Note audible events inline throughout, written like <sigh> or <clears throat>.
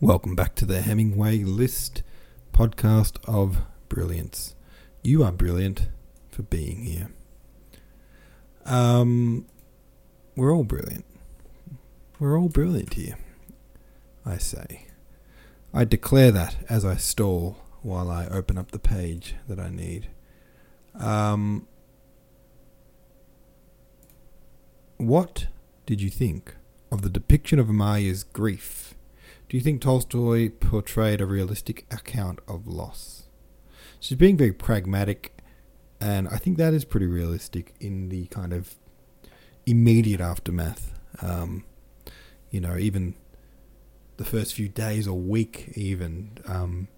Welcome back to the Hemingway List podcast of brilliance. You are brilliant for being here. Um, we're all brilliant. We're all brilliant here. I say. I declare that as I stall while I open up the page that I need. Um, what did you think of the depiction of Maya's grief? Do you think Tolstoy portrayed a realistic account of loss? She's being very pragmatic, and I think that is pretty realistic in the kind of immediate aftermath. Um, you know, even the first few days or week, even um,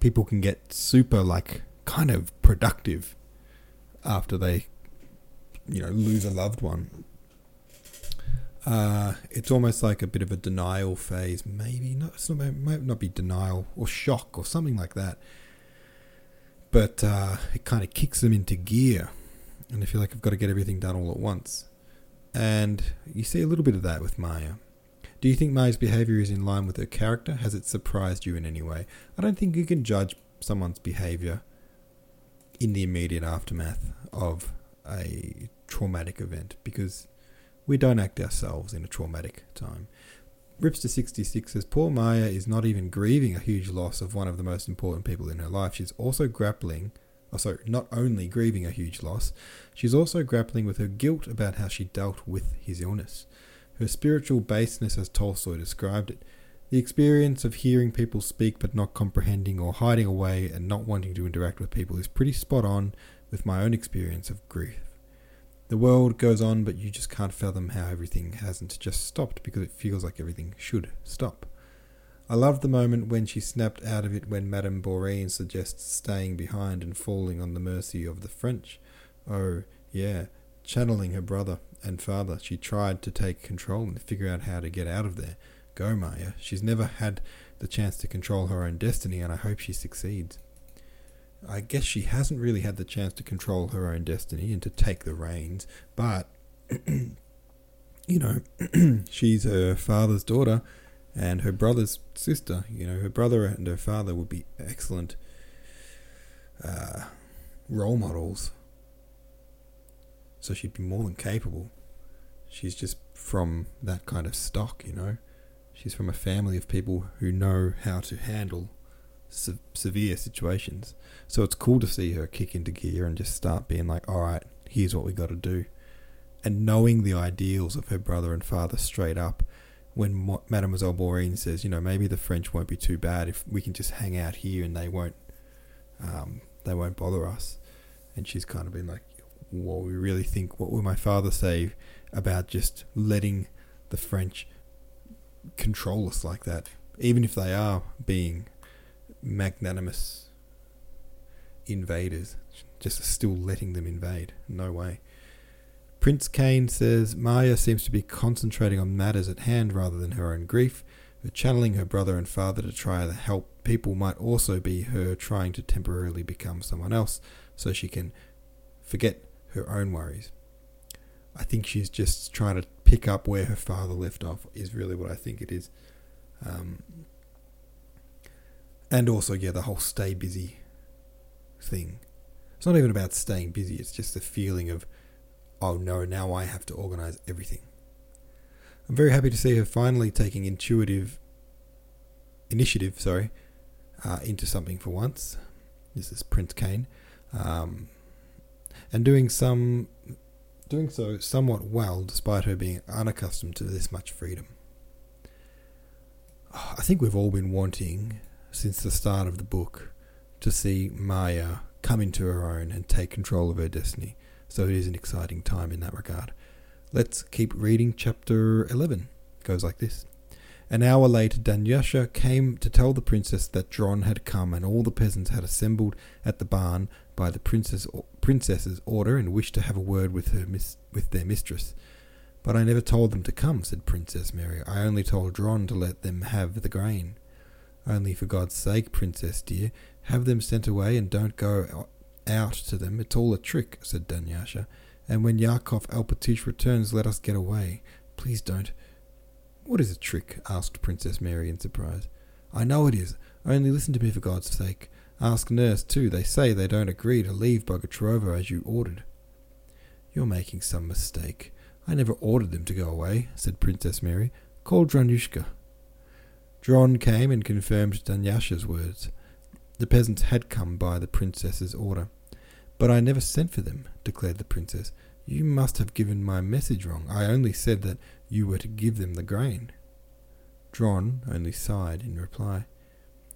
people can get super like kind of productive after they, you know, lose a loved one. Uh, it's almost like a bit of a denial phase. Maybe not. It's not. It might not be denial or shock or something like that. But uh, it kind of kicks them into gear, and they feel like I've got to get everything done all at once. And you see a little bit of that with Maya. Do you think Maya's behavior is in line with her character? Has it surprised you in any way? I don't think you can judge someone's behavior in the immediate aftermath of a traumatic event because we don't act ourselves in a traumatic time. Ripster66 says Poor Maya is not even grieving a huge loss of one of the most important people in her life. She's also grappling, oh, sorry, not only grieving a huge loss, she's also grappling with her guilt about how she dealt with his illness. Her spiritual baseness, as Tolstoy described it, the experience of hearing people speak but not comprehending or hiding away and not wanting to interact with people is pretty spot on with my own experience of grief. The world goes on, but you just can't fathom how everything hasn't just stopped because it feels like everything should stop. I love the moment when she snapped out of it when Madame Bourienne suggests staying behind and falling on the mercy of the French. Oh, yeah, channeling her brother and father, she tried to take control and figure out how to get out of there. Go, Maya. She's never had the chance to control her own destiny, and I hope she succeeds. I guess she hasn't really had the chance to control her own destiny and to take the reins, but <clears throat> you know, <clears throat> she's her father's daughter and her brother's sister. You know, her brother and her father would be excellent uh, role models. So she'd be more than capable. She's just from that kind of stock, you know. She's from a family of people who know how to handle se- severe situations. So it's cool to see her kick into gear and just start being like, all right, here's what we got to do. And knowing the ideals of her brother and father straight up, when Mademoiselle Bourienne says, you know, maybe the French won't be too bad if we can just hang out here and they won't, um, they won't bother us. And she's kind of been like, what we really think, what will my father say about just letting the French control us like that, even if they are being magnanimous invaders, just still letting them invade. No way. Prince Kane says Maya seems to be concentrating on matters at hand rather than her own grief. Her channeling her brother and father to try to help people might also be her trying to temporarily become someone else so she can forget her own worries. I think she's just trying to pick up where her father left off, is really what I think it is. Um, and also, yeah, the whole stay busy thing. It's not even about staying busy, it's just the feeling of, oh no, now I have to organize everything. I'm very happy to see her finally taking intuitive initiative, sorry, uh, into something for once. This is Prince Kane, um, and doing some, doing so somewhat well, despite her being unaccustomed to this much freedom. I think we've all been wanting since the start of the book to see Maya come into her own and take control of her destiny. So it is an exciting time in that regard. Let's keep reading chapter 11. It goes like this. An hour later, Dunyasha came to tell the princess that Dron had come and all the peasants had assembled at the barn by the princess, princess's order and wished to have a word with her mis- with their mistress. But I never told them to come, said Princess Mary. I only told Dron to let them have the grain. Only for God's sake, princess dear, have them sent away and don't go out to them. It's all a trick, said Dunyasha. And when Yakov Alpatich returns, let us get away. Please don't. What is a trick? asked Princess Mary in surprise. I know it is. Only listen to me for God's sake. Ask Nurse, too. They say they don't agree to leave Bogucharovo as you ordered. You're making some mistake. I never ordered them to go away, said Princess Mary. Call Dronyushka. Dron came and confirmed Dunyasha's words. The peasants had come by the princess's order. But I never sent for them, declared the princess. You must have given my message wrong. I only said that you were to give them the grain. Dron only sighed in reply.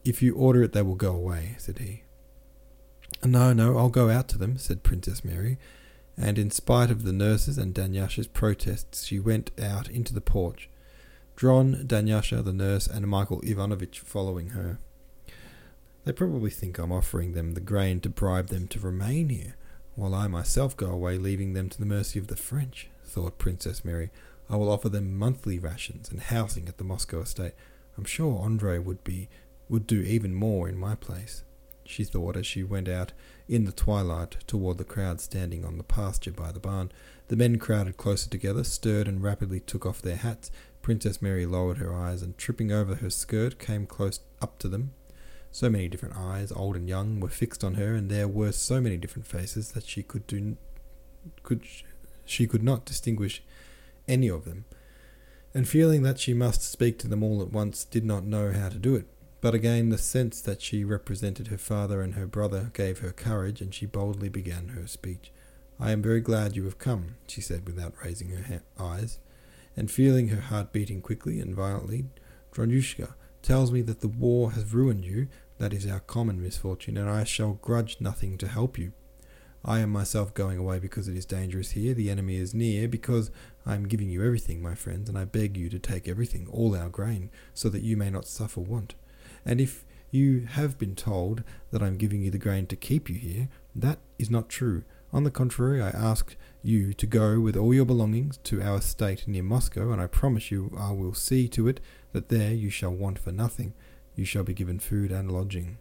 If you order it, they will go away, said he. No, no, I'll go out to them, said Princess Mary, and in spite of the nurses and Dunyasha's protests, she went out into the porch. Dron, Dunyasha, the nurse, and Michael Ivanovitch following her. They probably think I'm offering them the grain to bribe them to remain here, while I myself go away, leaving them to the mercy of the French, thought Princess Mary. I will offer them monthly rations and housing at the Moscow estate. I'm sure Andrei would be would do even more in my place, she thought as she went out in the twilight toward the crowd standing on the pasture by the barn. The men crowded closer together, stirred and rapidly took off their hats. Princess Mary lowered her eyes and, tripping over her skirt, came close up to them. So many different eyes, old and young, were fixed on her, and there were so many different faces that she could do could she could not distinguish any of them. And feeling that she must speak to them all at once, did not know how to do it. But again, the sense that she represented her father and her brother gave her courage, and she boldly began her speech. I am very glad you have come, she said without raising her ha- eyes, and feeling her heart beating quickly and violently. Dronyushka tells me that the war has ruined you. That is our common misfortune, and I shall grudge nothing to help you. I am myself going away because it is dangerous here. The enemy is near, because I am giving you everything, my friends, and I beg you to take everything, all our grain, so that you may not suffer want. And if you have been told that I am giving you the grain to keep you here, that is not true. On the contrary, I ask you to go with all your belongings to our estate near Moscow, and I promise you I will see to it that there you shall want for nothing. You shall be given food and lodging.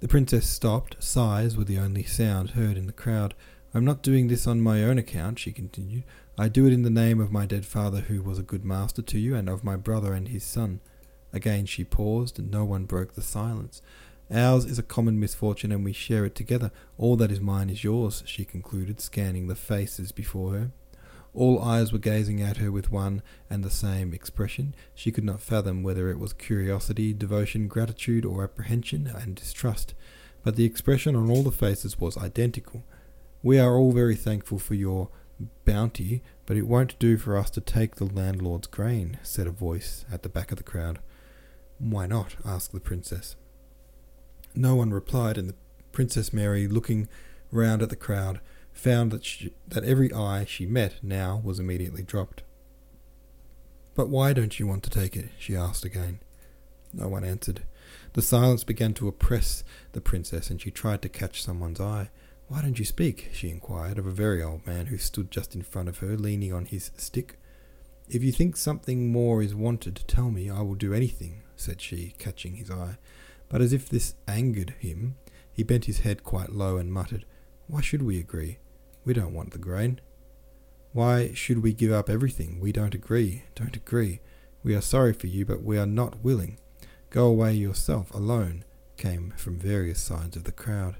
The princess stopped. Sighs were the only sound heard in the crowd. I am not doing this on my own account, she continued. I do it in the name of my dead father, who was a good master to you, and of my brother and his son. Again she paused, and no one broke the silence. Ours is a common misfortune, and we share it together. All that is mine is yours, she concluded, scanning the faces before her. All eyes were gazing at her with one and the same expression. She could not fathom whether it was curiosity, devotion, gratitude, or apprehension and distrust, but the expression on all the faces was identical. We are all very thankful for your bounty, but it won't do for us to take the landlord's grain, said a voice at the back of the crowd. Why not? asked the princess. No one replied, and the Princess Mary, looking round at the crowd, found that, she, that every eye she met now was immediately dropped. But why don't you want to take it? she asked again. No one answered. The silence began to oppress the princess, and she tried to catch someone's eye. Why don't you speak? she inquired of a very old man who stood just in front of her, leaning on his stick. If you think something more is wanted, tell me. I will do anything, said she, catching his eye. But as if this angered him, he bent his head quite low and muttered, Why should we agree? We don't want the grain. Why should we give up everything? We don't agree, don't agree. We are sorry for you, but we are not willing. Go away yourself, alone, came from various sides of the crowd.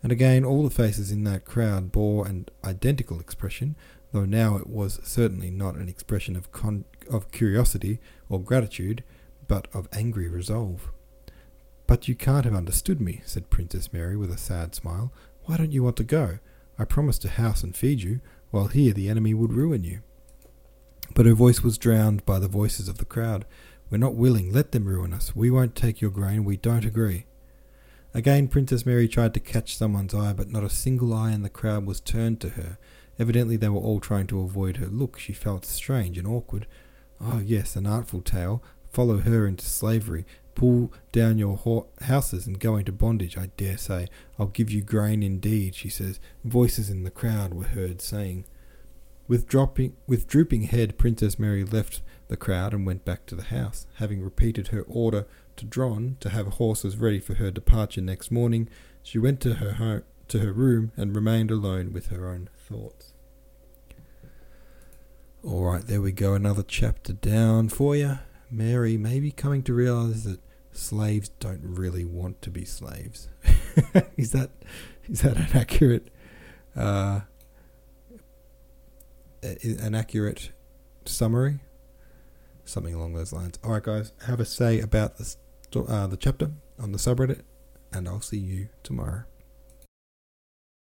And again, all the faces in that crowd bore an identical expression, though now it was certainly not an expression of, con- of curiosity or gratitude, but of angry resolve. But you can't have understood me, said Princess Mary with a sad smile. Why don't you want to go? I promised to house and feed you, while here the enemy would ruin you. But her voice was drowned by the voices of the crowd. We're not willing. Let them ruin us. We won't take your grain. We don't agree. Again, Princess Mary tried to catch someone's eye, but not a single eye in the crowd was turned to her. Evidently, they were all trying to avoid her look. She felt strange and awkward. Oh, yes, an artful tale. Follow her into slavery. Pull down your ho- houses and go into bondage, I dare say. I'll give you grain indeed, she says. Voices in the crowd were heard saying. With, dropping, with drooping head, Princess Mary left the crowd and went back to the house. Having repeated her order to Dron to have horses ready for her departure next morning, she went to her home, to her room and remained alone with her own thoughts. All right, there we go. Another chapter down for you. Mary maybe coming to realize that slaves don't really want to be slaves. <laughs> is that is that an accurate uh, an accurate summary? Something along those lines. All right, guys, have a say about uh, the chapter on the subreddit, and I'll see you tomorrow.